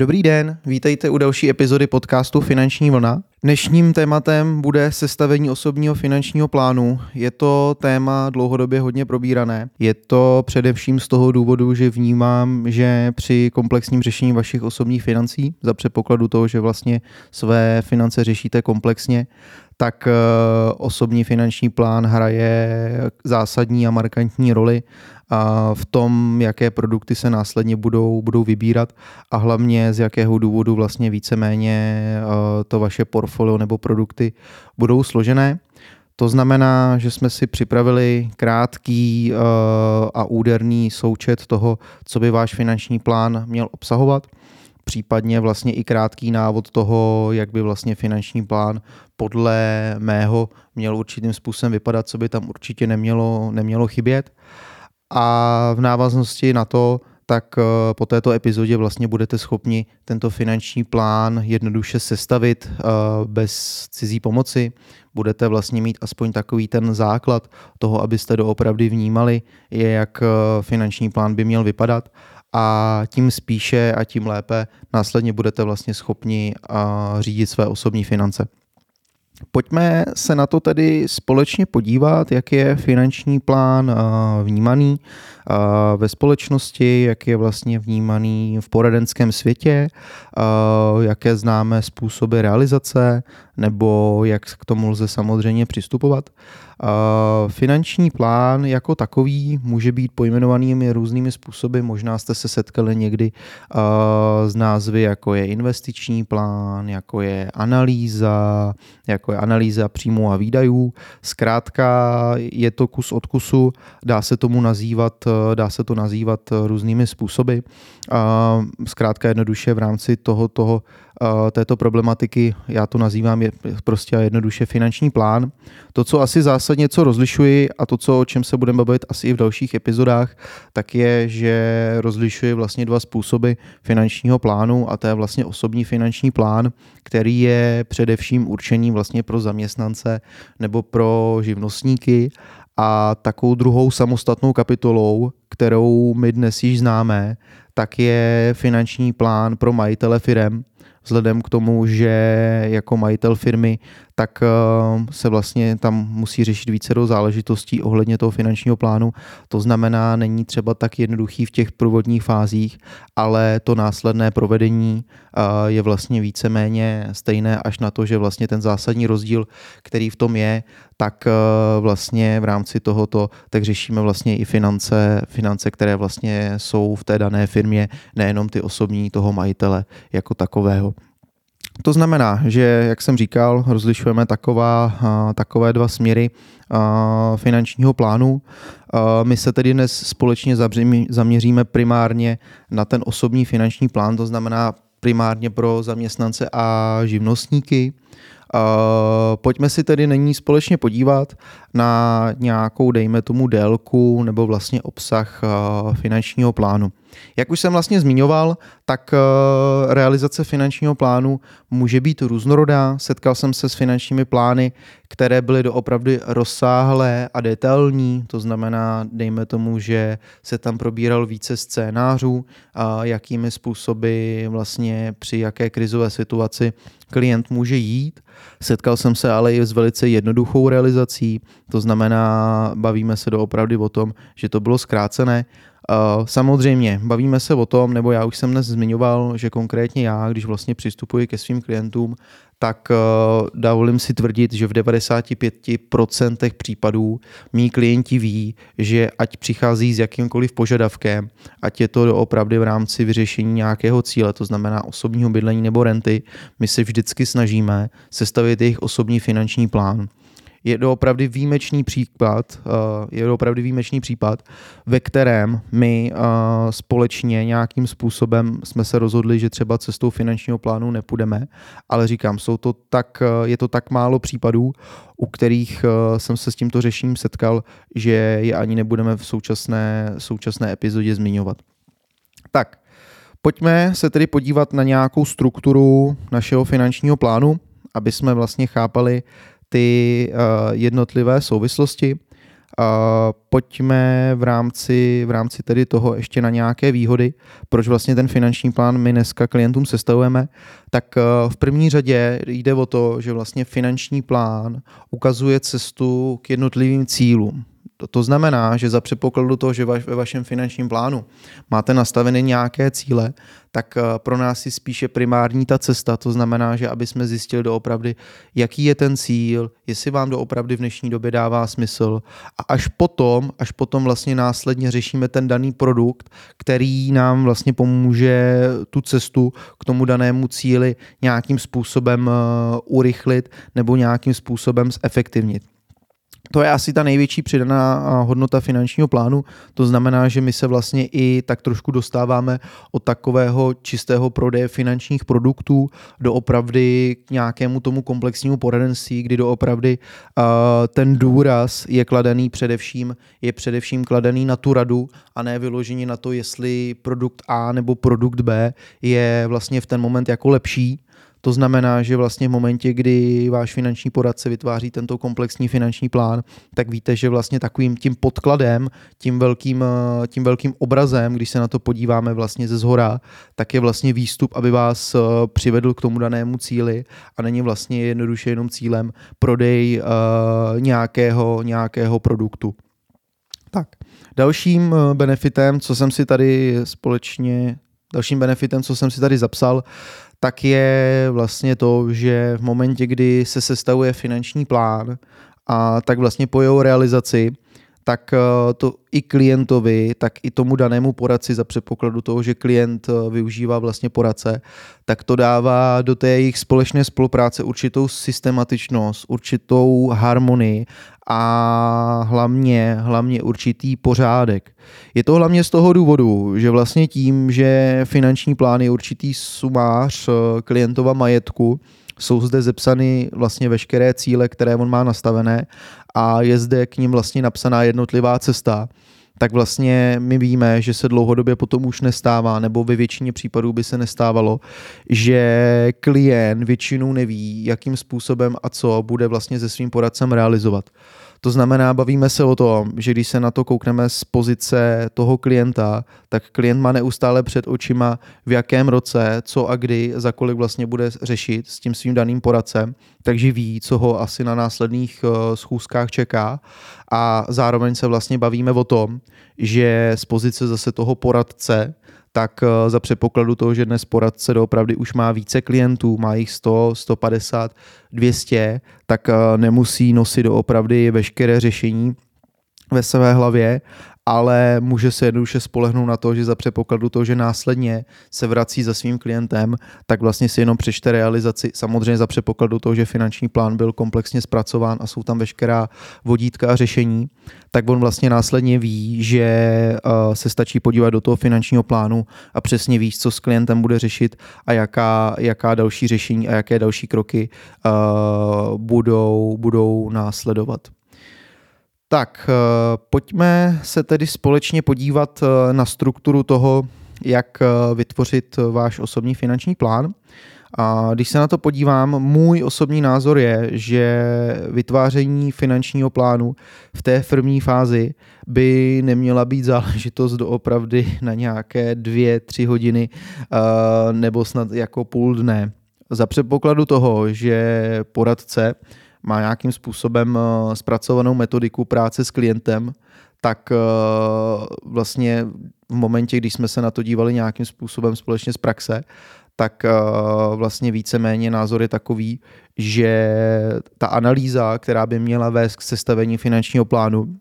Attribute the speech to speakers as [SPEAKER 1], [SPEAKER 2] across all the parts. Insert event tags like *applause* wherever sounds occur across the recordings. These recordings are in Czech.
[SPEAKER 1] Dobrý den, vítejte u další epizody podcastu Finanční vlna. Dnešním tématem bude sestavení osobního finančního plánu. Je to téma dlouhodobě hodně probírané. Je to především z toho důvodu, že vnímám, že při komplexním řešení vašich osobních financí, za předpokladu toho, že vlastně své finance řešíte komplexně, tak eh, osobní finanční plán hraje zásadní a markantní roli v tom, jaké produkty se následně budou, budou vybírat a hlavně z jakého důvodu vlastně víceméně eh, to vaše portfolio nebo produkty budou složené. To znamená, že jsme si připravili krátký eh, a úderný součet toho, co by váš finanční plán měl obsahovat případně vlastně i krátký návod toho, jak by vlastně finanční plán podle mého měl určitým způsobem vypadat, co by tam určitě nemělo, nemělo chybět. A v návaznosti na to, tak eh, po této epizodě vlastně budete schopni tento finanční plán jednoduše sestavit eh, bez cizí pomoci. Budete vlastně mít aspoň takový ten základ toho, abyste doopravdy vnímali, jak eh, finanční plán by měl vypadat a tím spíše a tím lépe následně budete vlastně schopni řídit své osobní finance. Pojďme se na to tedy společně podívat, jak je finanční plán vnímaný ve společnosti, jak je vlastně vnímaný v poradenském světě, jaké známe způsoby realizace, nebo jak k tomu lze samozřejmě přistupovat. Finanční plán jako takový může být pojmenovanými různými způsoby. Možná jste se setkali někdy s názvy, jako je investiční plán, jako je analýza, jako je analýza příjmů a výdajů. Zkrátka je to kus od kusu, dá se tomu nazývat, dá se to nazývat různými způsoby. Zkrátka jednoduše v rámci toho, toho této problematiky, já to nazývám je prostě jednoduše finanční plán. To, co asi zásadně co rozlišuji a to, co, o čem se budeme bavit asi i v dalších epizodách, tak je, že rozlišuji vlastně dva způsoby finančního plánu a to je vlastně osobní finanční plán, který je především určený vlastně pro zaměstnance nebo pro živnostníky a takovou druhou samostatnou kapitolou, kterou my dnes již známe, tak je finanční plán pro majitele firem, vzhledem k tomu, že jako majitel firmy tak eh, se vlastně tam musí řešit více do záležitostí ohledně toho finančního plánu. To znamená, není třeba tak jednoduchý v těch průvodních fázích, ale to následné provedení eh, je vlastně víceméně stejné až na to, že vlastně ten zásadní rozdíl, který v tom je, tak eh, vlastně v rámci tohoto tak řešíme vlastně i finance, finance, které vlastně jsou v té dané firmě, nejenom ty osobní toho majitele jako takového. To znamená, že, jak jsem říkal, rozlišujeme taková, takové dva směry finančního plánu. My se tedy dnes společně zaměříme primárně na ten osobní finanční plán, to znamená primárně pro zaměstnance a živnostníky. Pojďme si tedy nyní společně podívat na nějakou, dejme tomu, délku nebo vlastně obsah finančního plánu. Jak už jsem vlastně zmiňoval, tak eh, realizace finančního plánu může být různorodá. Setkal jsem se s finančními plány, které byly doopravdy rozsáhlé a detailní, to znamená, dejme tomu, že se tam probíral více scénářů, a jakými způsoby vlastně při jaké krizové situaci klient může jít. Setkal jsem se ale i s velice jednoduchou realizací, to znamená, bavíme se doopravdy o tom, že to bylo zkrácené samozřejmě, bavíme se o tom, nebo já už jsem dnes zmiňoval, že konkrétně já, když vlastně přistupuji ke svým klientům, tak uh, dovolím si tvrdit, že v 95% případů mý klienti ví, že ať přichází s jakýmkoliv požadavkem, ať je to opravdu v rámci vyřešení nějakého cíle, to znamená osobního bydlení nebo renty, my se vždycky snažíme sestavit jejich osobní finanční plán je to opravdu výjimečný případ, uh, je to opravdu výjimečný případ, ve kterém my uh, společně nějakým způsobem jsme se rozhodli, že třeba cestou finančního plánu nepůjdeme, ale říkám, jsou to tak, uh, je to tak málo případů, u kterých jsem se s tímto řešením setkal, že je ani nebudeme v současné, současné epizodě zmiňovat. Tak, pojďme se tedy podívat na nějakou strukturu našeho finančního plánu, aby jsme vlastně chápali, ty uh, jednotlivé souvislosti. pojďme v rámci, v rámci tedy toho ještě na nějaké výhody, proč vlastně ten finanční plán my dneska klientům sestavujeme, tak eh, v první řadě jde o to, že vlastně finanční plán ukazuje cestu k jednotlivým cílům. To, to znamená, že za předpokladu toho, že vaš, ve vašem finančním plánu máte nastaveny nějaké cíle, tak eh, pro nás je spíše primární ta cesta. To znamená, že aby jsme zjistili doopravdy, jaký je ten cíl, jestli vám doopravdy v dnešní době dává smysl. A až potom, až potom vlastně následně řešíme ten daný produkt, který nám vlastně pomůže tu cestu k tomu danému cíli nějakým způsobem eh, urychlit nebo nějakým způsobem zefektivnit to je asi ta největší přidaná hodnota finančního plánu. To znamená, že my se vlastně i tak trošku dostáváme od takového čistého prodeje finančních produktů do opravdy k nějakému tomu komplexnímu poradenství, kdy doopravdy uh, ten důraz je kladený především, je především kladený na tu radu a ne vyloženě na to, jestli produkt A nebo produkt B je vlastně v ten moment jako lepší, to znamená, že vlastně v momentě, kdy váš finanční poradce vytváří tento komplexní finanční plán, tak víte, že vlastně takovým tím podkladem, tím velkým, eh, tím velkým obrazem, když se na to podíváme vlastně ze zhora, tak je vlastně výstup, aby vás eh, přivedl k tomu danému cíli a není vlastně jednoduše jenom cílem prodej uh, nějakého, nějakého produktu. Tak, dalším benefitem, co jsem si tady společně Dalším benefitem, co jsem si tady zapsal, tak je vlastně to, že v momentě, kdy se sestavuje finanční plán a tak vlastně po jeho realizaci, tak eh, to i klientovi, tak i tomu danému poradci za předpokladu toho, že klient eh, využívá vlastně poradce, tak to dává do té jejich společné spolupráce určitou systematičnost, určitou harmonii a hlavně, hlavně určitý pořádek. Je to hlavně z toho důvodu, že vlastně tím, že finanční plán je určitý sumář eh, klientova majetku, jsou zde zepsany vlastně veškeré cíle, které on má nastavené a je zde k ním vlastně napsaná jednotlivá cesta, tak vlastně my víme, že se dlouhodobě potom už nestává, nebo ve většině případů by se nestávalo, že klient většinou neví, jakým způsobem a co bude vlastně se svým poradcem realizovat. To znamená, bavíme se o tom, že když se na to koukneme z pozice toho klienta, tak klient má neustále před očima, v jakém roce, co a kdy, za kolik vlastně bude řešit s tím svým daným poradcem, takže ví, co ho asi na následných eh, schůzkách čeká. A zároveň se vlastně bavíme o tom, že z pozice zase toho poradce tak eh, za předpokladu toho, že dnes poradce doopravdy už má více klientů, má jich 100, 150, 200, tak eh, nemusí nosit doopravdy veškeré řešení ve své hlavě ale může se jednoduše spolehnout na to, že za předpokladu toho, že následně se vrací za svým klientem, tak vlastně si jenom přečte realizaci, samozřejmě za předpokladu toho, že finanční plán byl komplexně zpracován a jsou tam veškerá vodítka a řešení, tak on vlastně následně ví, že uh, se stačí podívat do toho finančního plánu a přesně ví, co s klientem bude řešit a jaká, jaká další řešení a jaké další kroky uh, budou, budou následovat. Tak, eh, pojďme se tedy společně podívat eh, na strukturu toho, jak eh, vytvořit váš osobní finanční plán. A když se na to podívám, můj osobní názor je, že vytváření finančního plánu v té první fázi by neměla být záležitost doopravdy na nějaké dvě, tři hodiny nebo snad jako půl dne. Za předpokladu toho, že poradce má nějakým způsobem eh, zpracovanou metodiku práce s klientem, tak eh, vlastně v momentě, když jsme se na to dívali nějakým způsobem společně z praxe, tak eh, vlastně víceméně názor je takový, že ta analýza, která by měla vést k sestavení finančního plánu,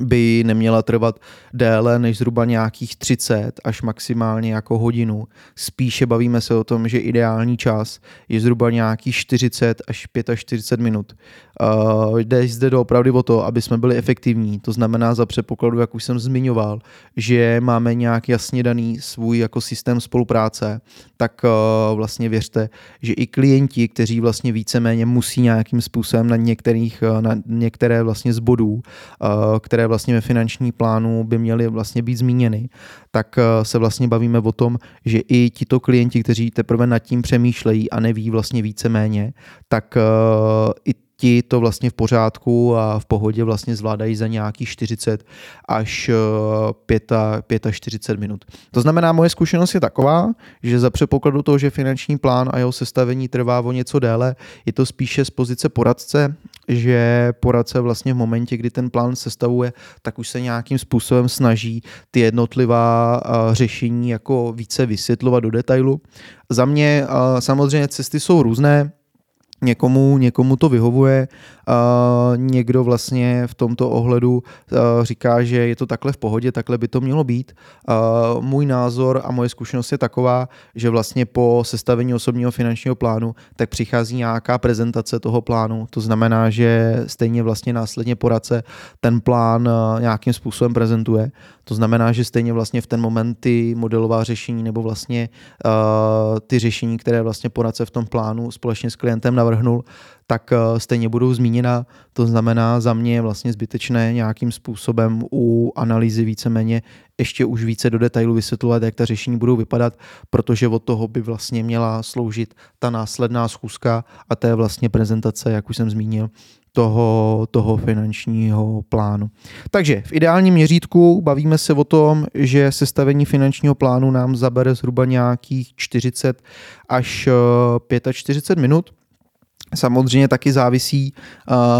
[SPEAKER 1] by neměla trvat déle než zhruba nějakých 30 až maximálně jako hodinu. Spíše bavíme se o tom, že ideální čas je zhruba nějakých 40 až 45 minut. Uh, jde zde doopravdy o to, aby jsme byli efektivní. To znamená za předpokladu, jak už jsem zmiňoval, že máme nějak jasně daný svůj jako systém spolupráce, tak uh, vlastně věřte, že i klienti, kteří vlastně víceméně musí nějakým způsobem na některých, uh, na některé vlastně z bodů, uh, které které vlastně ve finanční plánu by měly vlastně být zmíněny, tak eh, se vlastně bavíme o tom, že i tito klienti, kteří teprve nad tím přemýšlejí a neví vlastně více méně, tak eh, i ti to vlastně v pořádku a v pohodě vlastně zvládají za nějakých 40 až 45 eh, minut. To znamená, moje zkušenost je taková, že za předpokladu toho, že finanční plán a jeho sestavení trvá o něco déle, je to spíše z pozice poradce, že poradce vlastně v momentě, kdy ten plán sestavuje, tak už se nějakým způsobem snaží ty jednotlivá eh, řešení jako více vysvětlovat do detailu. Za mě eh, samozřejmě cesty jsou různé, někomu, někomu to vyhovuje, uh, někdo vlastně v tomto ohledu uh, říká, že je to takhle v pohodě, takhle by to mělo být. Uh, můj názor a moje zkušenost je taková, že vlastně po sestavení osobního finančního plánu tak přichází nějaká prezentace toho plánu, to znamená, že stejně vlastně následně poradce ten plán uh, nějakým způsobem prezentuje. To znamená, že stejně vlastně v ten moment ty modelová řešení nebo vlastně uh, ty řešení, které vlastně poradce v tom plánu společně s klientem navrhnul, tak uh, stejně budou zmíněna. To znamená za mě je vlastně zbytečné nějakým způsobem u analýzy víceméně ještě už více do detailu vysvětlovat, jak ta řešení budou vypadat, protože od toho by vlastně měla sloužit ta následná schůzka a je vlastně prezentace, jak už jsem zmínil, toho, toho finančního plánu. Takže v ideálním měřítku bavíme se o tom, že sestavení finančního plánu nám zabere zhruba nějakých 40 až 45 eh, minut. Samozřejmě taky závisí,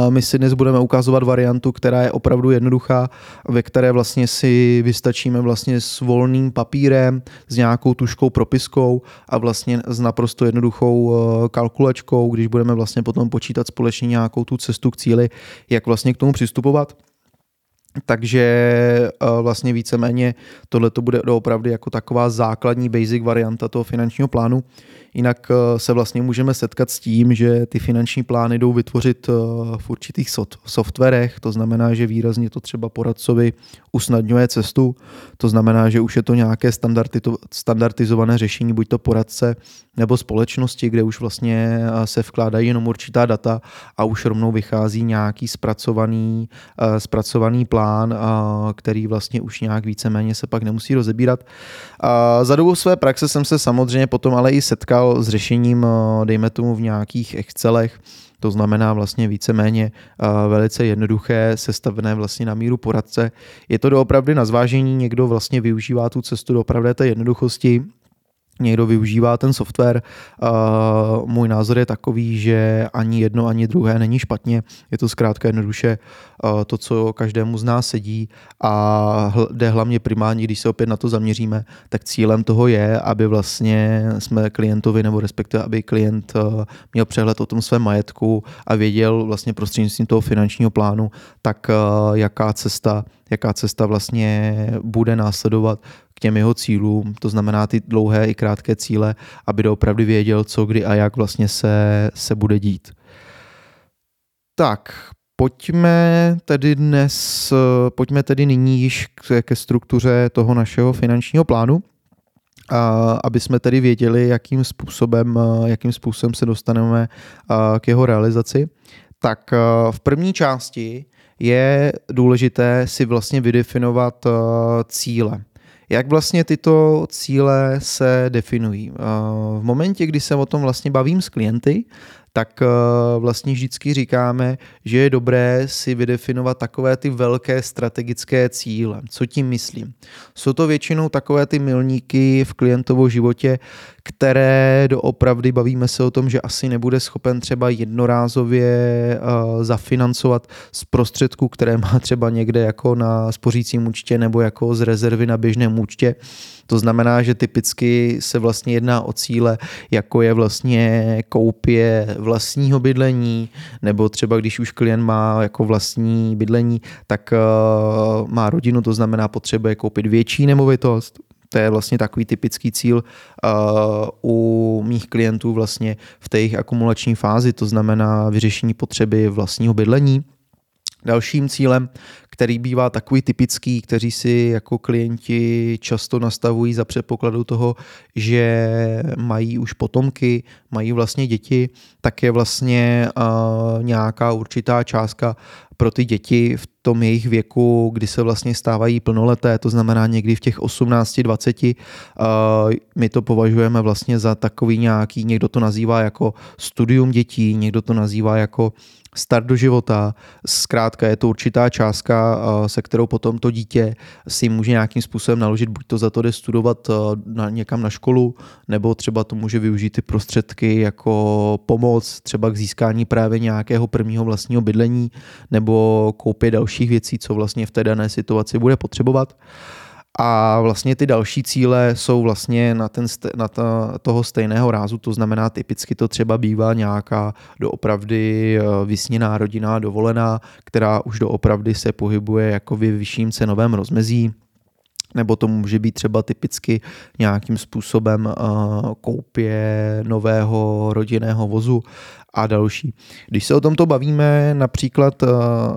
[SPEAKER 1] my si dnes budeme ukazovat variantu, která je opravdu jednoduchá, ve které vlastně si vystačíme vlastně s volným papírem, s nějakou tuškou propiskou a vlastně s naprosto jednoduchou e, kalkulačkou, když budeme vlastně potom počítat společně nějakou tu cestu k cíli, jak vlastně k tomu přistupovat. Takže e, vlastně víceméně tohle to bude opravdu jako taková základní basic varianta toho finančního plánu. Jinak eh, se vlastně můžeme setkat s tím, že ty finanční plány jdou vytvořit eh, v určitých softwarech, to znamená, že výrazně to třeba poradcovi usnadňuje cestu, to znamená, že už je to nějaké standardizované řešení, buď to poradce nebo společnosti, kde už vlastně eh, se vkládají jenom určitá data a už rovnou vychází nějaký zpracovaný, zpracovaný plán, který vlastně už nějak víceméně se pak nemusí rozebírat. Za dobu své praxe jsem se samozřejmě potom ale i setkal s řešením, dejme tomu v nějakých Excelech, to znamená vlastně víceméně velice jednoduché, sestavené vlastně na míru poradce. Je to doopravdy na zvážení, někdo vlastně využívá tu cestu doopravdy té jednoduchosti, někdo využívá ten software. Můj názor je takový, že ani jedno, ani druhé není špatně. Je to zkrátka jednoduše to, co každému z nás sedí a jde hlavně primárně, když se opět na to zaměříme, tak cílem toho je, aby vlastně jsme klientovi nebo respektive, aby klient uh, měl přehled o tom svém majetku a věděl vlastně prostřednictvím toho finančního plánu, tak jaká cesta jaká cesta vlastně bude následovat k těm jeho cílům, to znamená ty dlouhé i krátké cíle, aby doopravdy věděl, co, kdy a jak vlastně se, se bude dít. Tak, pojďme tedy dnes, pojďme tedy nyní již ke, struktuře toho našeho finančního plánu, aby jsme tedy věděli, jakým způsobem, jakým způsobem se dostaneme k jeho realizaci. Tak v první části je důležité si vlastně vydefinovat cíle. Jak vlastně tyto cíle se definují? V momentě, kdy se o tom vlastně bavím s klienty, tak eh, vlastně vždycky říkáme, že je dobré si vydefinovat takové ty velké strategické cíle. Co tím myslím? Jsou to většinou takové ty milníky v klientovou životě, které doopravdy bavíme se o tom, že asi nebude schopen třeba jednorázově uh, zafinancovat z prostředků, které má třeba někde jako na spořícím účtě nebo jako z rezervy na běžném účtě. To znamená, že typicky se vlastně jedná o cíle, jako je vlastně koupě vlastního bydlení, nebo třeba když už klient má jako vlastní bydlení, tak uh, má rodinu, to znamená potřebuje koupit větší nemovitost, to je vlastně takový typický cíl uh, u mých klientů vlastně v té jejich akumulační fázi, to znamená vyřešení potřeby vlastního bydlení. Dalším cílem, který bývá takový typický, kteří si jako klienti často nastavují za předpokladu toho, že mají už potomky, mají vlastně děti, tak je vlastně uh, nějaká určitá částka pro ty děti v tom jejich věku, kdy se vlastně stávají plnoleté, to znamená někdy v těch 18-20, my to považujeme vlastně za takový nějaký, někdo to nazývá jako studium dětí, někdo to nazývá jako start do života. Zkrátka je to určitá částka, se kterou potom to dítě si může nějakým způsobem naložit, buď to za to jde studovat na, někam na školu, nebo třeba to může využít ty prostředky jako pomoc třeba k získání právě nějakého prvního vlastního bydlení, nebo koupě dalších věcí, co vlastně v té dané situaci bude potřebovat. A vlastně ty další cíle jsou vlastně na, ten, na ta, toho stejného rázu, to znamená typicky to třeba bývá nějaká doopravdy eh, vysněná rodinná dovolená, která už doopravdy se pohybuje jako v vyšším cenovém rozmezí, nebo to může být třeba typicky nějakým způsobem uh, koupě nového rodinného vozu a další. Když se o tomto bavíme například uh,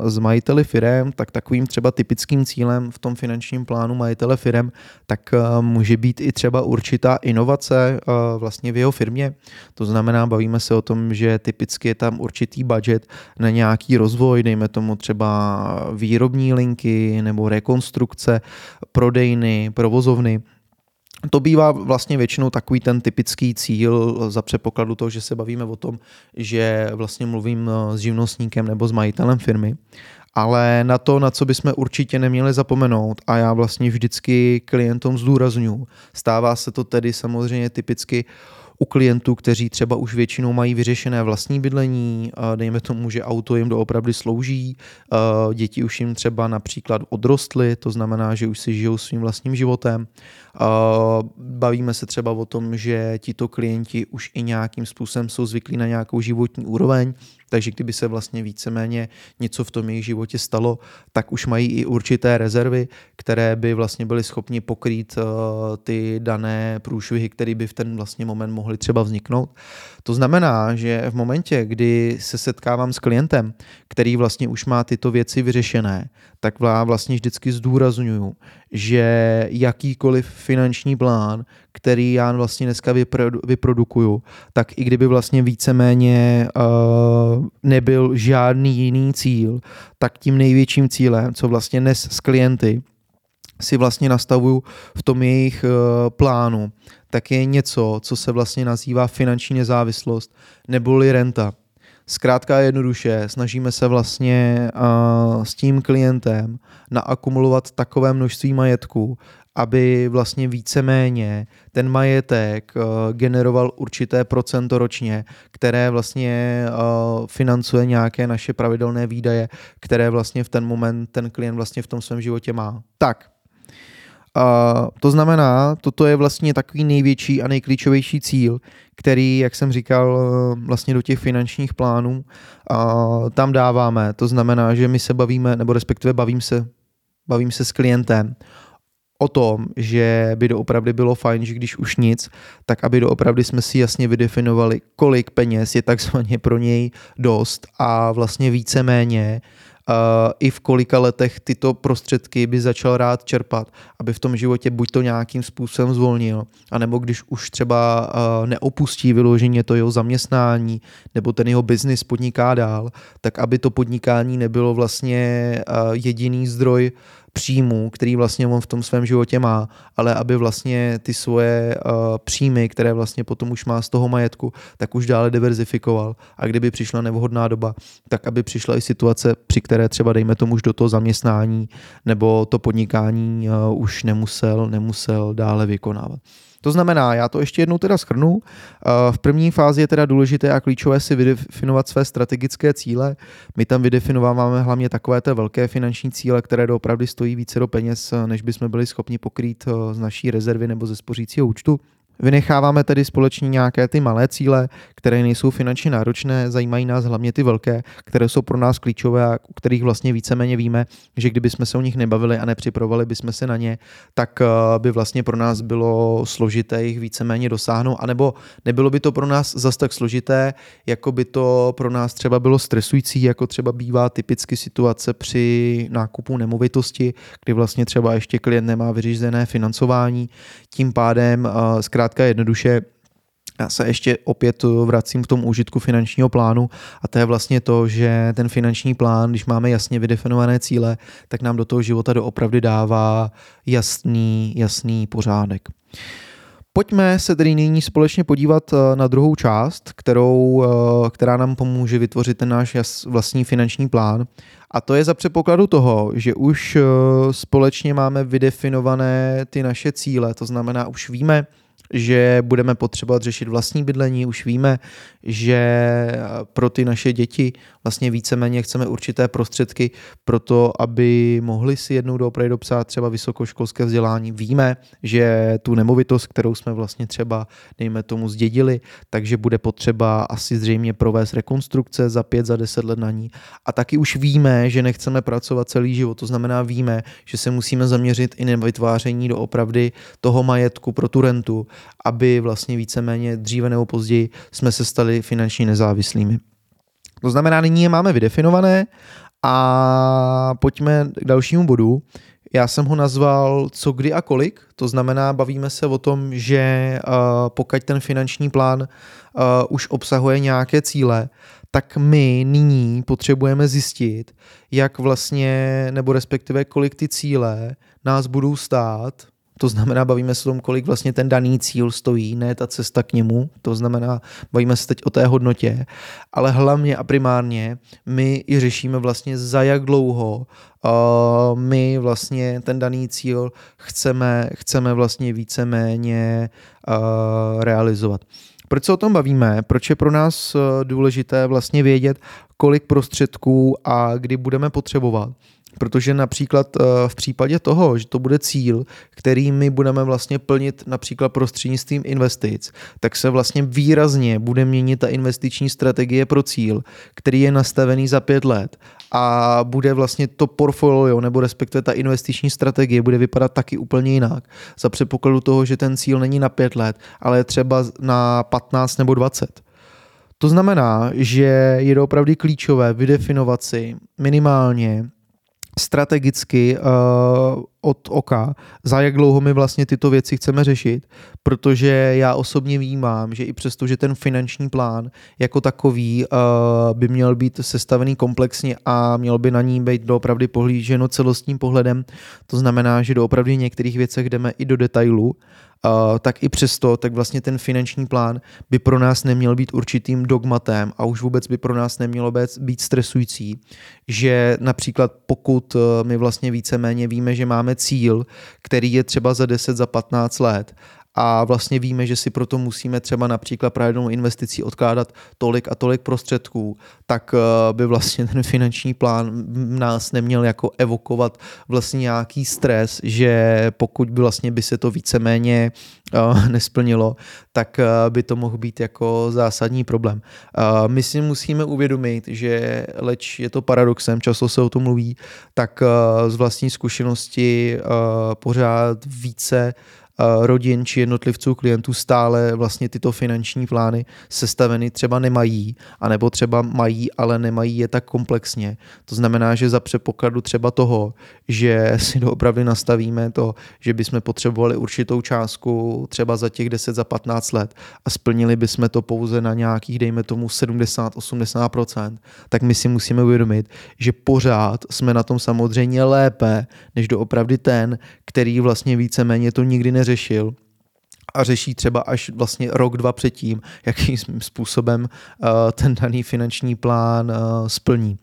[SPEAKER 1] s majiteli firem, tak takovým třeba typickým cílem v tom finančním plánu majitele firem, tak uh, může být i třeba určitá inovace uh, vlastně v jeho firmě. To znamená, bavíme se o tom, že typicky je tam určitý budget na nějaký rozvoj, dejme tomu třeba výrobní linky nebo rekonstrukce, prodejny, provozovny, to bývá vlastně většinou takový ten typický cíl za předpokladu toho, že se bavíme o tom, že vlastně mluvím s živnostníkem nebo s majitelem firmy. Ale na to, na co bychom určitě neměli zapomenout, a já vlastně vždycky klientům zdůraznuju, stává se to tedy samozřejmě typicky u klientů, kteří třeba už většinou mají vyřešené vlastní bydlení, dejme tomu, že auto jim doopravdy slouží, děti už jim třeba například odrostly, to znamená, že už si žijou svým vlastním životem. Bavíme se třeba o tom, že tito klienti už i nějakým způsobem jsou zvyklí na nějakou životní úroveň, takže kdyby se vlastně víceméně něco v tom jejich životě stalo, tak už mají i určité rezervy, které by vlastně byly schopni pokrýt uh, ty dané průšvihy, které by v ten vlastně moment mohly třeba vzniknout. To znamená, že v momentě, kdy se setkávám s klientem, který vlastně už má tyto věci vyřešené, tak vlastně vždycky zdůraznuju, že jakýkoliv finanční plán, který já vlastně dneska vyprodu, vyprodukuju, tak i kdyby vlastně víceméně uh, nebyl žádný jiný cíl, tak tím největším cílem, co vlastně dnes s klienty si vlastně nastavuju v tom jejich uh, plánu, tak je něco, co se vlastně nazývá finanční nezávislost neboli renta. Zkrátka jednoduše, snažíme se vlastně uh, s tím klientem naakumulovat takové množství majetku, aby vlastně víceméně ten majetek uh, generoval určité procento ročně, které vlastně uh, financuje nějaké naše pravidelné výdaje, které vlastně v ten moment ten klient vlastně v tom svém životě má. Tak, Uh, to znamená, toto je vlastně takový největší a nejklíčovější cíl, který, jak jsem říkal, vlastně do těch finančních plánů uh, tam dáváme. To znamená, že my se bavíme, nebo respektive bavím se, bavím se s klientem o tom, že by doopravdy bylo fajn, že když už nic, tak aby doopravdy jsme si jasně vydefinovali, kolik peněz je takzvaně pro něj dost a vlastně víceméně uh, i v kolika letech tyto prostředky by začal rád čerpat, aby v tom životě buď to nějakým způsobem zvolnil, anebo když už třeba uh, neopustí vyloženě to jeho zaměstnání, nebo ten jeho biznis podniká dál, tak aby to podnikání nebylo vlastně uh, jediný zdroj příjmů, který vlastně on v tom svém životě má, ale aby vlastně ty svoje uh, příjmy, které vlastně potom už má z toho majetku, tak už dále diverzifikoval. A kdyby přišla nevhodná doba, tak aby přišla i situace, při které třeba dejme tomu už do toho zaměstnání nebo to podnikání uh, už nemusel, nemusel dále vykonávat. To znamená, já to ještě jednou teda schrnu. Eh, v první fázi je teda důležité a klíčové si vydefinovat své strategické cíle. My tam vydefinováváme hlavně takové té velké finanční cíle, které doopravdy stojí více do peněz, než bychom byli schopni pokrýt eh, z naší rezervy nebo ze spořícího účtu. Vynecháváme tedy společně nějaké ty malé cíle, které nejsou finančně náročné, zajímají nás hlavně ty velké, které jsou pro nás klíčové a u kterých vlastně víceméně víme, že kdyby jsme se o nich nebavili a nepřipravovali bychom se na ně, tak eh, by vlastně pro nás bylo složité jich víceméně dosáhnout, anebo nebylo by to pro nás zas tak složité, jako by to pro nás třeba bylo stresující, jako třeba bývá typicky situace při nákupu nemovitosti, kdy vlastně třeba ještě klient nemá vyřízené financování, tím pádem uh, zkrátka jednoduše Já se ještě opět vracím k tomu užitku finančního plánu a to je vlastně to, že ten finanční plán, když máme jasně vydefinované cíle, tak nám do toho života doopravdy dává jasný, jasný pořádek. Pojďme se tedy nyní společně podívat eh, na druhou část, kterou, eh, která nám pomůže vytvořit ten náš vlastní finanční plán. A to je za předpokladu toho, že už eh, společně máme vydefinované ty naše cíle, to znamená, už víme, že budeme potřebovat řešit vlastní bydlení, už víme, že pro ty naše děti vlastně víceméně chceme určité prostředky pro to, aby mohli si jednou doopravdy dopsat třeba vysokoškolské vzdělání. Víme, že tu nemovitost, kterou jsme vlastně třeba, dejme tomu, zdědili, takže bude potřeba asi zřejmě provést rekonstrukce za pět, za deset let na ní. A taky už víme, že nechceme pracovat celý život, to znamená víme, že se musíme zaměřit i na vytváření doopravdy toho majetku pro tu rentu, aby vlastně víceméně dříve nebo později jsme se stali finančně nezávislými. To znamená, nyní je máme vydefinované a pojďme k dalšímu bodu. Já jsem ho nazval co, kdy a kolik, to znamená, bavíme se o tom, že uh, pokud ten finanční plán uh, už obsahuje nějaké cíle, tak my nyní potřebujeme zjistit, jak vlastně, nebo respektive kolik ty cíle nás budou stát to znamená, bavíme se o tom, kolik vlastně ten daný cíl stojí, ne ta cesta k němu. To znamená, bavíme se teď o té hodnotě, ale hlavně a primárně my i řešíme vlastně za jak dlouho uh, my vlastně ten daný cíl chceme, chceme vlastně víceméně uh, realizovat. Proč se o tom bavíme? Proč je pro nás důležité vlastně vědět, kolik prostředků a kdy budeme potřebovat? Protože například eh, v případě toho, že to bude cíl, který my budeme vlastně plnit například prostřednictvím investic, tak se vlastně výrazně bude měnit ta investiční strategie pro cíl, který je nastavený za pět let a bude vlastně to portfolio nebo respektive ta investiční strategie bude vypadat taky úplně jinak. Za předpokladu toho, že ten cíl není na pět let, ale třeba na 15 nebo 20. To znamená, že je opravdu klíčové vydefinovat si minimálně strategicky uh, od oka, za jak dlouho my vlastně tyto věci chceme řešit, protože já osobně vnímám, že i přesto, že ten finanční plán jako takový uh, by měl být sestavený komplexně a měl by na ní být doopravdy pohlíženo celostním pohledem, to znamená, že doopravdy v některých věcech jdeme i do detailu, Tak i přesto, tak vlastně ten finanční plán by pro nás neměl být určitým dogmatem a už vůbec by pro nás nemělo být, stresující, že například pokud uh, my vlastně víceméně víme, že máme cíl, který je třeba za 10, za 15 let a vlastně víme, že si proto musíme třeba například pravidelnou investicí odkládat tolik a tolik prostředků, tak eh, by vlastně ten finanční plán nás neměl jako evokovat vlastně nějaký stres, že pokud by vlastně by se to víceméně uh, nesplnilo, tak uh, by to mohl být jako zásadní problém. My si musíme uvědomit, že leč je to paradoxem, často se o tom mluví, tak z vlastní zkušenosti pořád více Eh, rodin či jednotlivců klientů stále vlastně tyto finanční plány sestaveny třeba nemají, anebo třeba mají, ale nemají je tak komplexně. To znamená, že za předpokladu třeba toho, že si opravdu nastavíme to, že bychom potřebovali určitou částku třeba za těch 10, za 15 let a splnili bychom to pouze na nějakých, dejme tomu 70-80%, tak my si musíme uvědomit, že pořád jsme na tom samozřejmě lépe, než doopravdy ten, který vlastně víceméně to nikdy neřeší neřešil a řeší třeba až vlastně rok, dva předtím, *laughs* jakým způsobem uh, ten daný finanční plán uh, splní.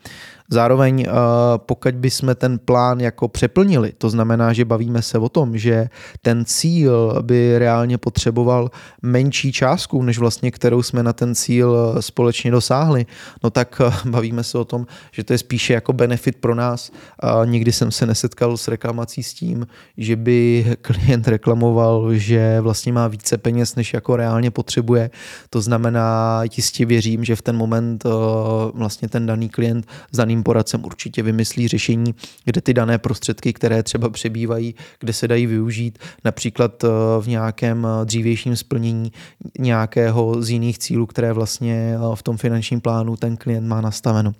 [SPEAKER 1] Zároveň, uh, pokud bychom ten plán jako přeplnili, to znamená, že bavíme se o tom, že ten cíl by reálně potřeboval menší částku, než vlastně kterou jsme na ten cíl společně dosáhli, no tak uh, *laughs* bavíme se o tom, že to je spíše jako benefit pro nás. Nikdy jsem se nesetkal s reklamací s tím, že by klient reklamoval, že vlastně má více peněz, než jako reálně potřebuje. To znamená, jistě věřím, že v ten moment vlastně ten daný klient s poradcem určitě vymyslí řešení, kde ty dané prostředky, které třeba přebývají, kde se dají využít, například eh, v nějakém eh, dřívějším splnění nějakého z jiných cílů, které vlastně eh, v tom finančním plánu ten klient má nastaveno.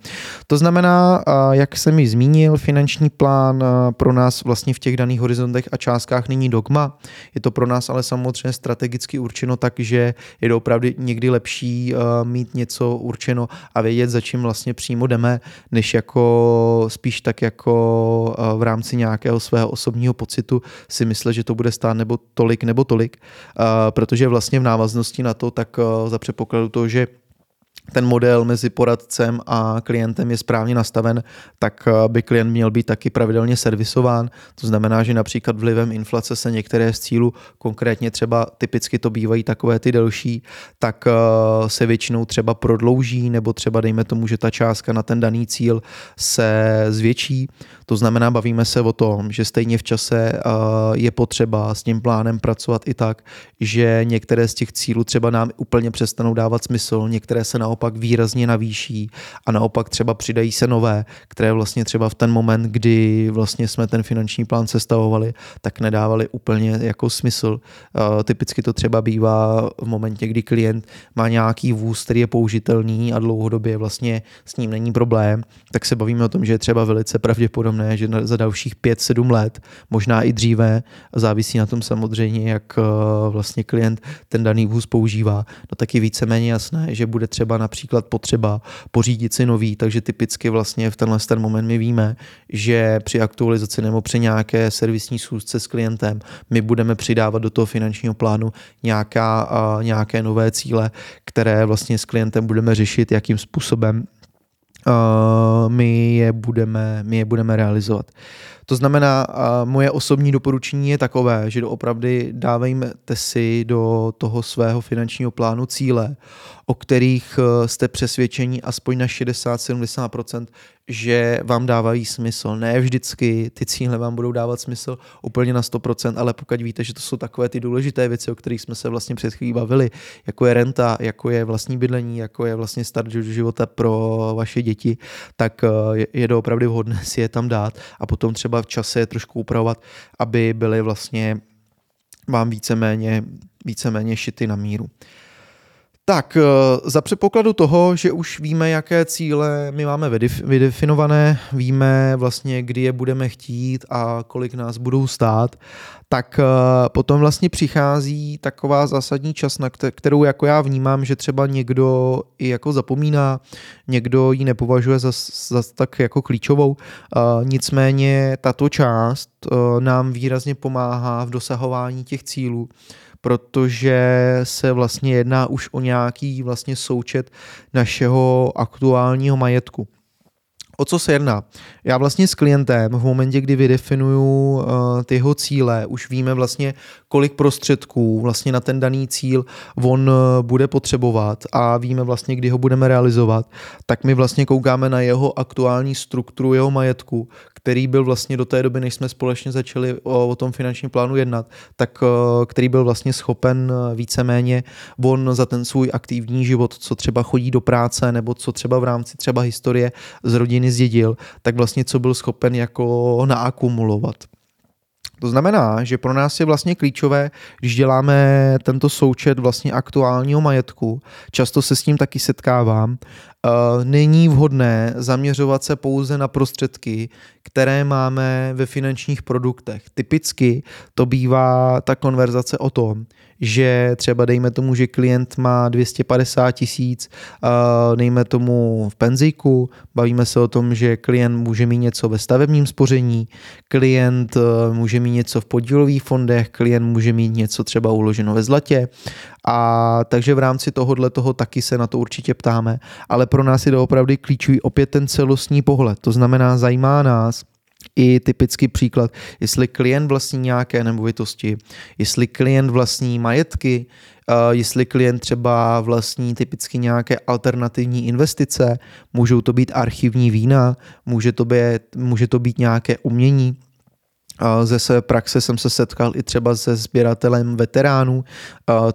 [SPEAKER 1] To znamená, jak jsem ji zmínil, finanční plán pro nás vlastně v těch daných horizontech a částkách není dogma. Je to pro nás ale samozřejmě strategicky určeno tak, že je opravdu někdy lepší mít něco určeno a vědět, za čím vlastně přímo jdeme, než jako spíš tak jako uh, v rámci nějakého svého osobního pocitu si myslet, že to bude stát nebo tolik nebo tolik, uh, protože vlastně v návaznosti na to, tak uh, za předpokladu toho, že ten model mezi poradcem a klientem je správně nastaven, tak eh, by klient měl být taky pravidelně servisován. To znamená, že například vlivem inflace se některé z cílů, konkrétně třeba typicky to bývají takové ty delší, tak eh, se většinou třeba prodlouží, nebo třeba dejme tomu, že ta částka na ten daný cíl se zvětší. To znamená, bavíme se o tom, že stejně v čase eh, je potřeba s tím plánem pracovat i tak, že některé z těch cílů třeba nám úplně přestanou dávat smysl, některé se naopak výrazně navýší a naopak třeba přidají se nové, které vlastně třeba v ten moment, kdy vlastně jsme ten finanční plán sestavovali, tak nedávali úplně jako smysl. Uh, typicky to třeba bývá v momentě, kdy klient má nějaký vůz, který je použitelný a dlouhodobě vlastně s ním není problém, tak se bavíme o tom, že je třeba velice pravděpodobné, že za dalších 5-7 let, možná i dříve, závisí na tom samozřejmě, jak uh, vlastně klient ten daný vůz používá, no tak je víceméně jasné, že bude třeba například potřeba pořídit si nový, takže typicky vlastně v tenhle ten moment my víme, že při aktualizaci nebo při nějaké servisní schůzce s klientem my budeme přidávat do toho finančního plánu nějaká, uh, nějaké nové cíle, které vlastně s klientem budeme řešit, jakým způsobem my, je budeme, my je budeme realizovat. To znamená, moje osobní doporučení je takové, že doopravdy dávejte si do toho svého finančního plánu cíle, o kterých uh, jste přesvědčení aspoň na 60-70%, že vám dávají smysl. Ne vždycky ty cíle vám budou dávat smysl úplně na 100%, ale pokud víte, že to jsou takové ty důležité věci, o kterých jsme se vlastně před chvílí bavili, jako je renta, jako je vlastní bydlení, jako je vlastně start života pro vaše děti, tak uh, je doopravdy vhodné *laughs* si je tam dát a potom třeba třeba v čase je trošku upravovat, aby byly vlastně vám víceméně, víceméně šity na míru. Tak, eh, za předpokladu toho, že už víme, jaké cíle my máme vydefinované, víme vlastně, kdy je budeme chtít a kolik nás budou stát, tak eh, potom vlastně přichází taková zásadní čas, na kterou jako já vnímám, že třeba někdo i jako zapomíná, někdo ji nepovažuje za, za tak jako klíčovou. Eh, nicméně tato část nám výrazně pomáhá v dosahování těch cílů protože se vlastně jedná už o nějaký vlastně součet našeho aktuálního majetku. O co se jedná? Já vlastně s klientem v momentě, kdy vydefinuju uh, ty jeho cíle, už víme vlastně, kolik prostředků vlastně na ten daný cíl on uh, bude potřebovat a víme vlastně, kdy ho budeme realizovat, tak my vlastně koukáme na jeho aktuální strukturu jeho majetku, který byl vlastně do té doby, než jsme společně začali o, o tom finančním plánu jednat, tak uh, který byl vlastně schopen víceméně on za ten svůj aktivní život, co třeba chodí do práce nebo co třeba v rámci třeba historie z rodiny zdědil, tak vlastně co byl schopen jako naakumulovat. To znamená, že pro nás je vlastně klíčové, když děláme tento součet vlastně aktuálního majetku, často se s tím taky setkávám, není vhodné zaměřovat se pouze na prostředky, které máme ve finančních produktech. Typicky to bývá ta konverzace o tom, že třeba dejme tomu, že klient má 250 tisíc, uh, dejme tomu v penzíku, bavíme se o tom, že klient může mít něco ve stavebním spoření, klient uh, může mít něco v podílových fondech, klient může mít něco třeba uloženo ve zlatě a takže v rámci tohohle toho taky se na to určitě ptáme, ale pro nás je opravdu klíčový opět ten celostní pohled. To znamená, zajímá nás, i typický příklad, jestli klient vlastní nějaké nemovitosti, jestli klient vlastní majetky, jestli klient třeba vlastní typicky nějaké alternativní investice, můžou to být archivní vína, může to být, může to být nějaké umění, ze své praxe jsem se setkal i třeba se sběratelem veteránů,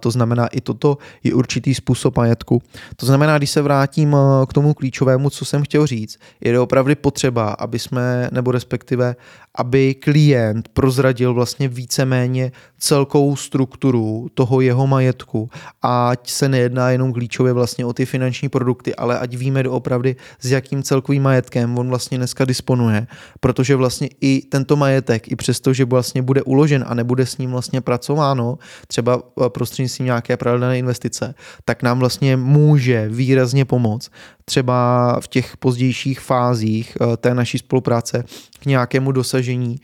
[SPEAKER 1] to znamená i toto je určitý způsob majetku. To znamená, když se vrátím k tomu klíčovému, co jsem chtěl říct, je opravdu potřeba, aby jsme, nebo respektive, aby klient prozradil vlastně víceméně celkovou strukturu toho jeho majetku, ať se nejedná jenom klíčově vlastně o ty finanční produkty, ale ať víme doopravdy, s jakým celkovým majetkem on vlastně dneska disponuje, protože vlastně i tento majetek i přesto, že vlastně bude uložen a nebude s ním vlastně pracováno, třeba prostřednictvím nějaké pravidelné investice, tak nám vlastně může výrazně pomoct třeba v těch pozdějších fázích té naší spolupráce k nějakému dosažení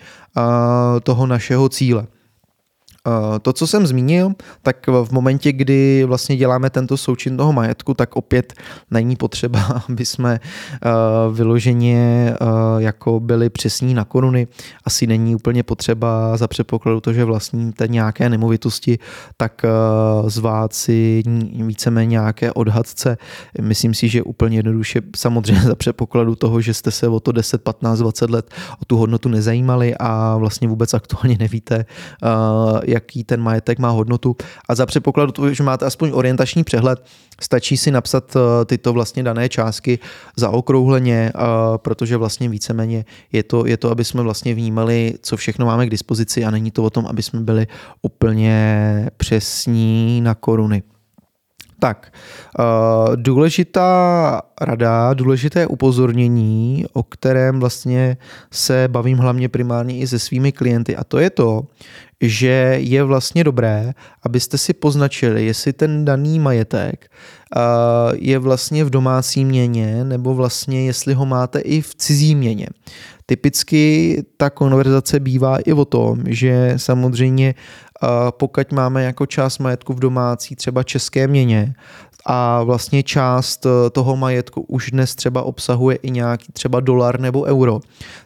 [SPEAKER 1] toho našeho cíle. Eh, to, co jsem zmínil, tak v momentě, kdy vlastně děláme tento součin toho majetku, tak opět není potřeba, *laughs* aby jsme eh, vyloženě eh, jako byli přesní na koruny. Asi není úplně potřeba za předpokladu to, že vlastníte nějaké nemovitosti, tak zvát si víceméně nějaké odhadce. Myslím si, že úplně jednoduše samozřejmě za předpokladu toho, že jste se o to 10, 15, 20 let o tu hodnotu nezajímali a vlastně vůbec aktuálně nevíte, jaký ten majetek má hodnotu. A za předpokladu, že máte aspoň orientační přehled, stačí si napsat eh, tyto vlastně dané částky zaokrouhleně, eh, protože vlastně víceméně je to, je to, aby jsme vlastně vnímali, co všechno máme k dispozici a není to o tom, aby jsme byli úplně přesní na koruny. Tak, uh, důležitá rada, důležité upozornění, o kterém vlastně se bavím hlavně primárně i se svými klienty a to je to, že je vlastně dobré, abyste si poznačili, jestli ten daný majetek uh, je vlastně v domácí měně nebo vlastně jestli ho máte i v cizí měně. Typicky ta konverzace bývá i o tom, že samozřejmě pokud máme jako část majetku v domácí třeba české měně a vlastně část eh, toho majetku už dnes třeba obsahuje i nějaký třeba dolar nebo euro,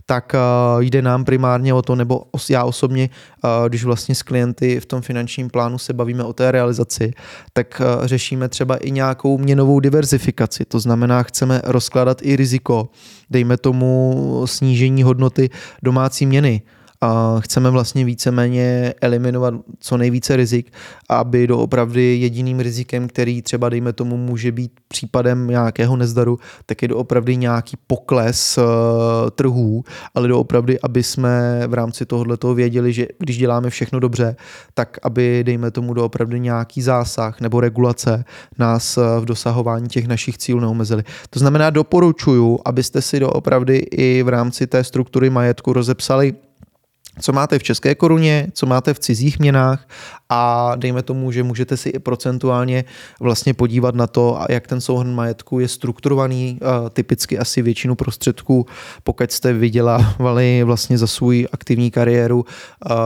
[SPEAKER 1] tak eh, jde nám primárně o to, nebo já osobně, eh, když vlastně s klienty v tom finančním plánu se bavíme o té realizaci, tak řešíme třeba i nějakou měnovou diverzifikaci. To znamená, chceme rozkládat i riziko, dejme tomu snížení hodnoty domácí měny a chceme vlastně víceméně eliminovat co nejvíce rizik, aby doopravdy jediným rizikem, který třeba dejme tomu může být případem nějakého nezdaru, tak je doopravdy nějaký pokles uh, trhů, ale doopravdy, aby jsme v rámci tohoto věděli, že když děláme všechno dobře, tak aby dejme tomu doopravdy nějaký zásah nebo regulace nás uh, v dosahování těch našich cílů neomezili. To znamená, doporučuju, abyste si doopravdy i v rámci té struktury majetku rozepsali co máte v české koruně, co máte v cizích měnách a dejme tomu, že můžete si i procentuálně vlastně podívat na to, jak ten souhrn majetku je strukturovaný, typicky asi většinu prostředků, pokud jste vydělávali vlastně za svůj aktivní kariéru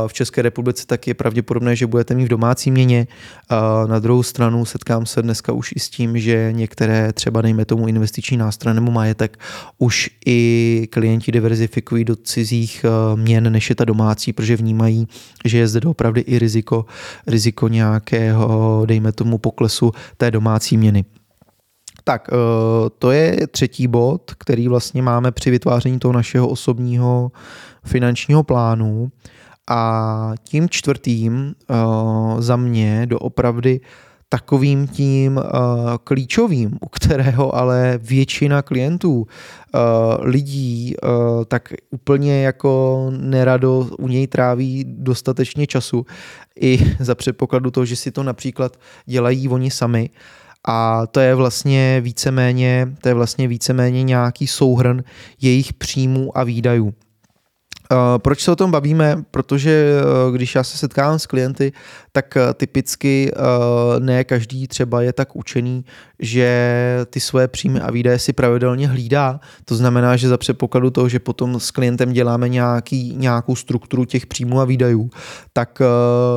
[SPEAKER 1] v České republice, tak je pravděpodobné, že budete mít v domácí měně. Na druhou stranu setkám se dneska už i s tím, že některé třeba dejme tomu investiční nástroje nebo majetek už i klienti diverzifikují do cizích měn, než je ta protože vnímají, že je zde opravdu i riziko riziko nějakého, dejme tomu, poklesu té domácí měny. Tak, eh, to je třetí bod, který vlastně máme při vytváření toho našeho osobního finančního plánu. A tím čtvrtým eh, za mě doopravdy takovým tím uh, klíčovým, u kterého ale většina klientů, uh, lidí, uh, tak úplně jako nerado u něj tráví dostatečně času i *laughs* za předpokladu toho, že si to například dělají oni sami, a to je vlastně víceméně, to je vlastně víceméně nějaký souhrn jejich příjmů a výdajů. Eh, proč se o tom bavíme? Protože eh, když já se setkávám s klienty, tak eh, typicky ne každý třeba je tak učený, že ty svoje příjmy a výdaje si pravidelně hlídá. To znamená, že za předpokladu toho, že potom s klientem děláme nějaký, nějakou strukturu těch příjmů a výdajů, tak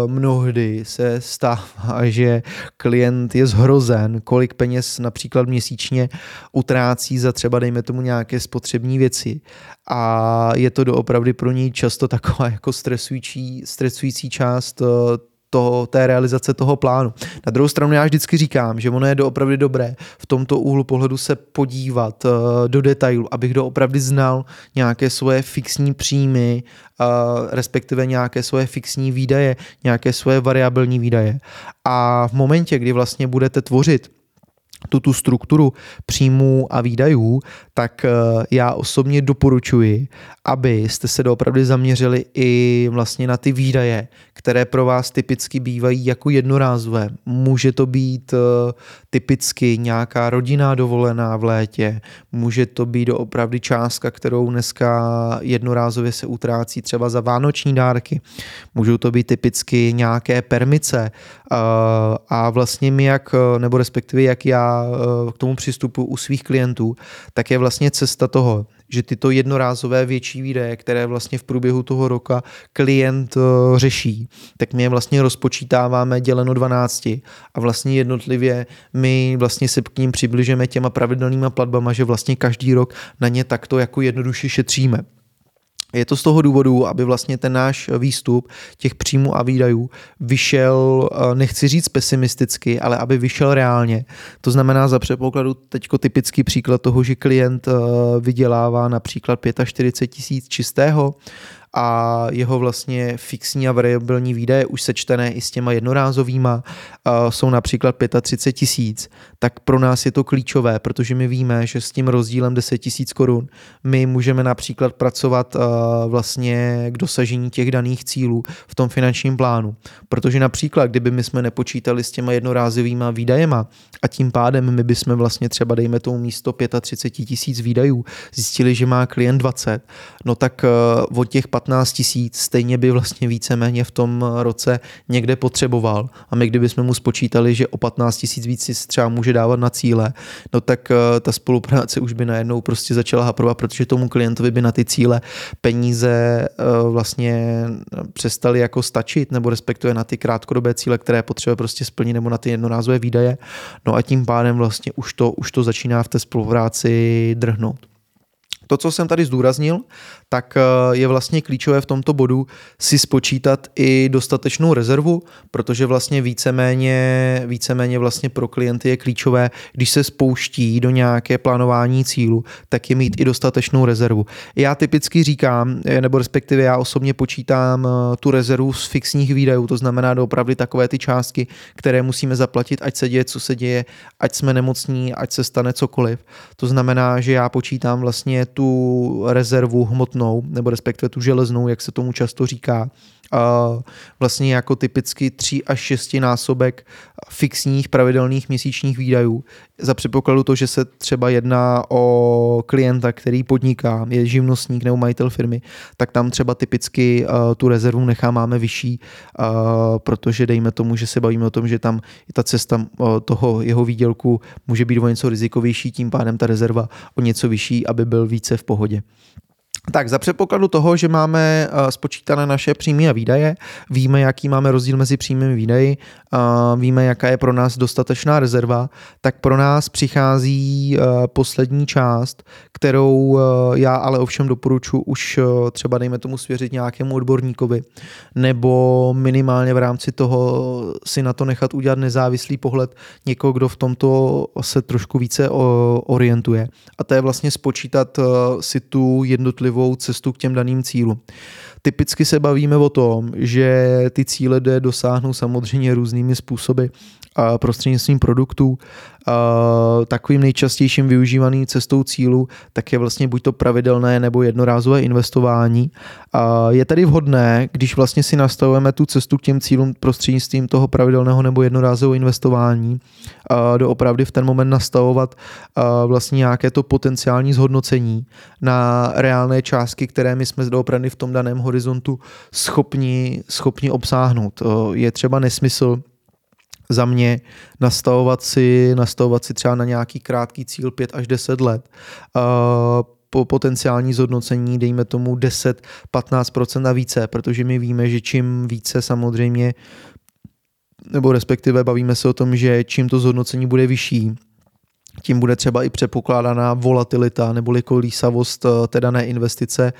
[SPEAKER 1] mnohdy se stává, *laughs* že klient je zhrozen, kolik peněz například měsíčně utrácí za třeba, dejme tomu, nějaké spotřební věci. A je to doopravdy pro něj často taková jako stresující, stresující část eh, toho, té realizace toho plánu. Na druhou stranu já vždycky říkám, že ono je doopravdy dobré v tomto úhlu pohledu se podívat uh, do detailu, abych doopravdy znal nějaké svoje fixní příjmy, uh, respektive nějaké svoje fixní výdaje, nějaké svoje variabilní výdaje. A v momentě, kdy vlastně budete tvořit tu, tu strukturu příjmů a výdajů, tak eh, já osobně doporučuji, abyste se doopravdy zaměřili i vlastně na ty výdaje, které pro vás typicky bývají jako jednorázové. Může to být eh, typicky nějaká rodinná dovolená v létě, může to být doopravdy částka, kterou dneska jednorázově se utrácí třeba za vánoční dárky, můžou to být typicky nějaké permice eh, a vlastně my jak, nebo respektive jak já k tomu přistupu u svých klientů, tak je vlastně cesta toho, že tyto jednorázové větší výdaje, které vlastně v průběhu toho roka klient uh, řeší, tak my je vlastně rozpočítáváme děleno 12 a vlastně jednotlivě my vlastně se k ním přibližujeme těma pravidelnýma platbama, že vlastně každý rok na ně takto jako jednoduše šetříme. Je to z toho důvodu, aby vlastně ten náš výstup těch příjmů a výdajů vyšel, eh, nechci říct pesimisticky, ale aby vyšel reálně. To znamená za předpokladu teďko typický příklad toho, že klient eh, vydělává například 45 tisíc čistého, a jeho vlastně fixní a variabilní výdaje už sečtené i s těma jednorázovýma jsou například 35 tisíc, tak pro nás je to klíčové, protože my víme, že s tím rozdílem 10 tisíc korun my můžeme například pracovat vlastně k dosažení těch daných cílů v tom finančním plánu. Protože například, kdyby my jsme nepočítali s těma jednorázovýma výdajema a tím pádem my bychom vlastně třeba dejme tomu místo 35 tisíc výdajů zjistili, že má klient 20, no tak od těch 15 tisíc stejně by vlastně víceméně v tom roce někde potřeboval. A my kdybychom mu spočítali, že o 15 tisíc víc si třeba může dávat na cíle, no tak eh, ta spolupráce už by najednou prostě začala haprovat, protože tomu klientovi by na ty cíle peníze eh, vlastně přestaly jako stačit, nebo respektuje na ty krátkodobé cíle, které potřebuje prostě splnit, nebo na ty jednorázové výdaje. No a tím pádem vlastně už to, už to začíná v té spolupráci drhnout. To, co jsem tady zdůraznil, tak eh, je vlastně klíčové v tomto bodu si spočítat i dostatečnou rezervu, protože vlastně víceméně, víceméně vlastně pro klienty je klíčové, když se spouští do nějaké plánování cílu, tak je mít i dostatečnou rezervu. Já typicky říkám, eh, nebo respektive já osobně počítám eh, tu rezervu z fixních výdajů, to znamená doopravdy takové ty částky, které musíme zaplatit, ať se děje, co se děje, ať jsme nemocní, ať se stane cokoliv. To znamená, že já počítám vlastně tu rezervu hmotnou, nebo respektive tu železnou, jak se tomu často říká, vlastně jako typicky 3 až 6 násobek fixních pravidelných měsíčních výdajů. Za předpokladu to, že se třeba jedná o klienta, který podniká, je živnostník nebo majitel firmy, tak tam třeba typicky uh, tu rezervu nechá máme vyšší, uh, protože dejme tomu, že se bavíme o tom, že tam ta cesta uh, toho jeho výdělku může být o něco rizikovější, tím pádem ta rezerva o něco vyšší, aby byl více v pohodě. Tak za předpokladu toho, že máme uh, spočítané naše příjmy a výdaje, víme, jaký máme rozdíl mezi příjmy a výdaji, víme, jaká je pro nás dostatečná rezerva, tak pro nás přichází uh, poslední část, kterou uh, já ale ovšem doporučuji už třeba dejme tomu svěřit nějakému odborníkovi, nebo minimálně v rámci toho si na to nechat udělat nezávislý pohled někoho, kdo v tomto se trošku více orientuje. A to je vlastně spočítat si tu jednotlivou jednotlivou cestu k těm daným cílům. Typicky se bavíme o tom, že ty cíle jde dosáhnout samozřejmě různými způsoby prostřednictvím produktů. Takovým nejčastějším využívaným cestou cílu tak je vlastně buď to pravidelné nebo jednorázové investování. Je tedy vhodné, když vlastně si nastavujeme tu cestu k těm cílům prostřednictvím toho pravidelného nebo jednorázového investování, doopravdy v ten moment nastavovat vlastně nějaké to potenciální zhodnocení na reálné částky, které my jsme doopravdy v tom daném horizontu schopni, schopni obsáhnout. Je třeba nesmysl za mě nastavovat si, nastavovat si třeba na nějaký krátký cíl 5 až 10 let. Uh, po potenciální zhodnocení, dejme tomu 10-15% a více, protože my víme, že čím více samozřejmě, nebo respektive bavíme se o tom, že čím to zhodnocení bude vyšší, tím bude třeba i předpokládaná volatilita neboli kolísavost eh, té dané investice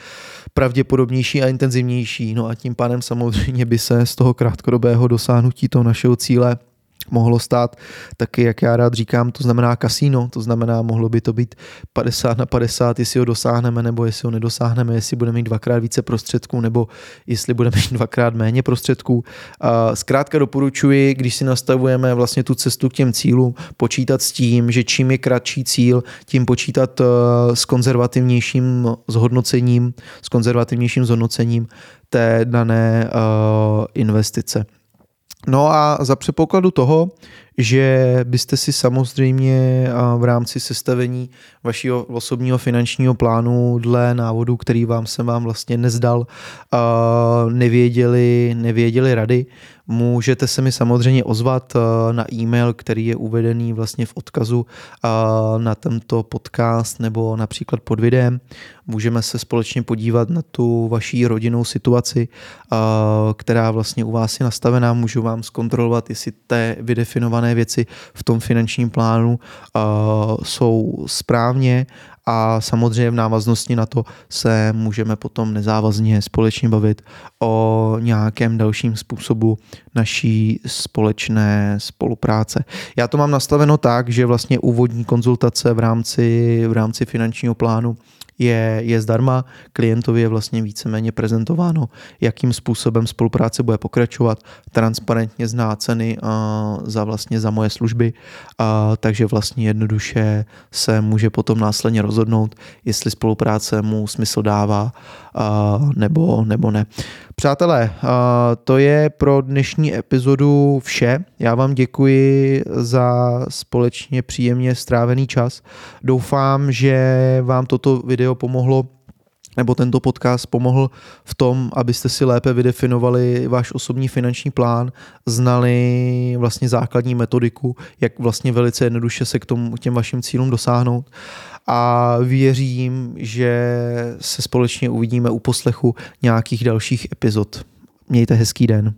[SPEAKER 1] pravděpodobnější a intenzivnější. No a tím pádem samozřejmě by se z toho krátkodobého dosáhnutí toho našeho cíle mohlo stát taky, jak já rád říkám, to znamená kasíno, to znamená, mohlo by to být 50 na 50, jestli ho dosáhneme nebo jestli ho nedosáhneme, jestli budeme mít dvakrát více prostředků nebo jestli budeme mít dvakrát méně prostředků. Zkrátka doporučuji, když si nastavujeme vlastně tu cestu k těm cílům, počítat s tím, že čím je kratší cíl, tím počítat eh, s konzervativnějším zhodnocením, s konzervativnějším zhodnocením té dané uh, investice. No a za předpokladu toho, že byste si samozřejmě v rámci sestavení vašeho osobního finančního plánu dle návodu, který vám jsem vám vlastně nezdal, nevěděli, nevěděli rady, můžete se mi samozřejmě ozvat na e-mail, který je uvedený vlastně v odkazu na tento podcast nebo například pod videem. Můžeme se společně podívat na tu vaší rodinnou situaci, která vlastně u vás je nastavená. Můžu vám zkontrolovat, jestli té vydefinované věci v tom finančním plánu jsou správně a samozřejmě v návaznosti na to se můžeme potom nezávazně společně bavit o nějakém dalším způsobu naší společné spolupráce. Já to mám nastaveno tak, že vlastně úvodní konzultace v rámci, v rámci finančního plánu je, je zdarma, klientovi je vlastně víceméně prezentováno, jakým způsobem spolupráce bude pokračovat, transparentně zná ceny uh, za vlastně za moje služby, uh, takže vlastně jednoduše se může potom následně rozhodnout, jestli spolupráce mu smysl dává uh, nebo, nebo ne. Přátelé, to je pro dnešní epizodu vše. Já vám děkuji za společně příjemně strávený čas. Doufám, že vám toto video pomohlo nebo tento podcast pomohl v tom, abyste si lépe vydefinovali váš osobní finanční plán, znali vlastně základní metodiku, jak vlastně velice jednoduše se k tomu, těm vašim cílům dosáhnout a věřím, že se společně uvidíme u poslechu nějakých dalších epizod. Mějte hezký den.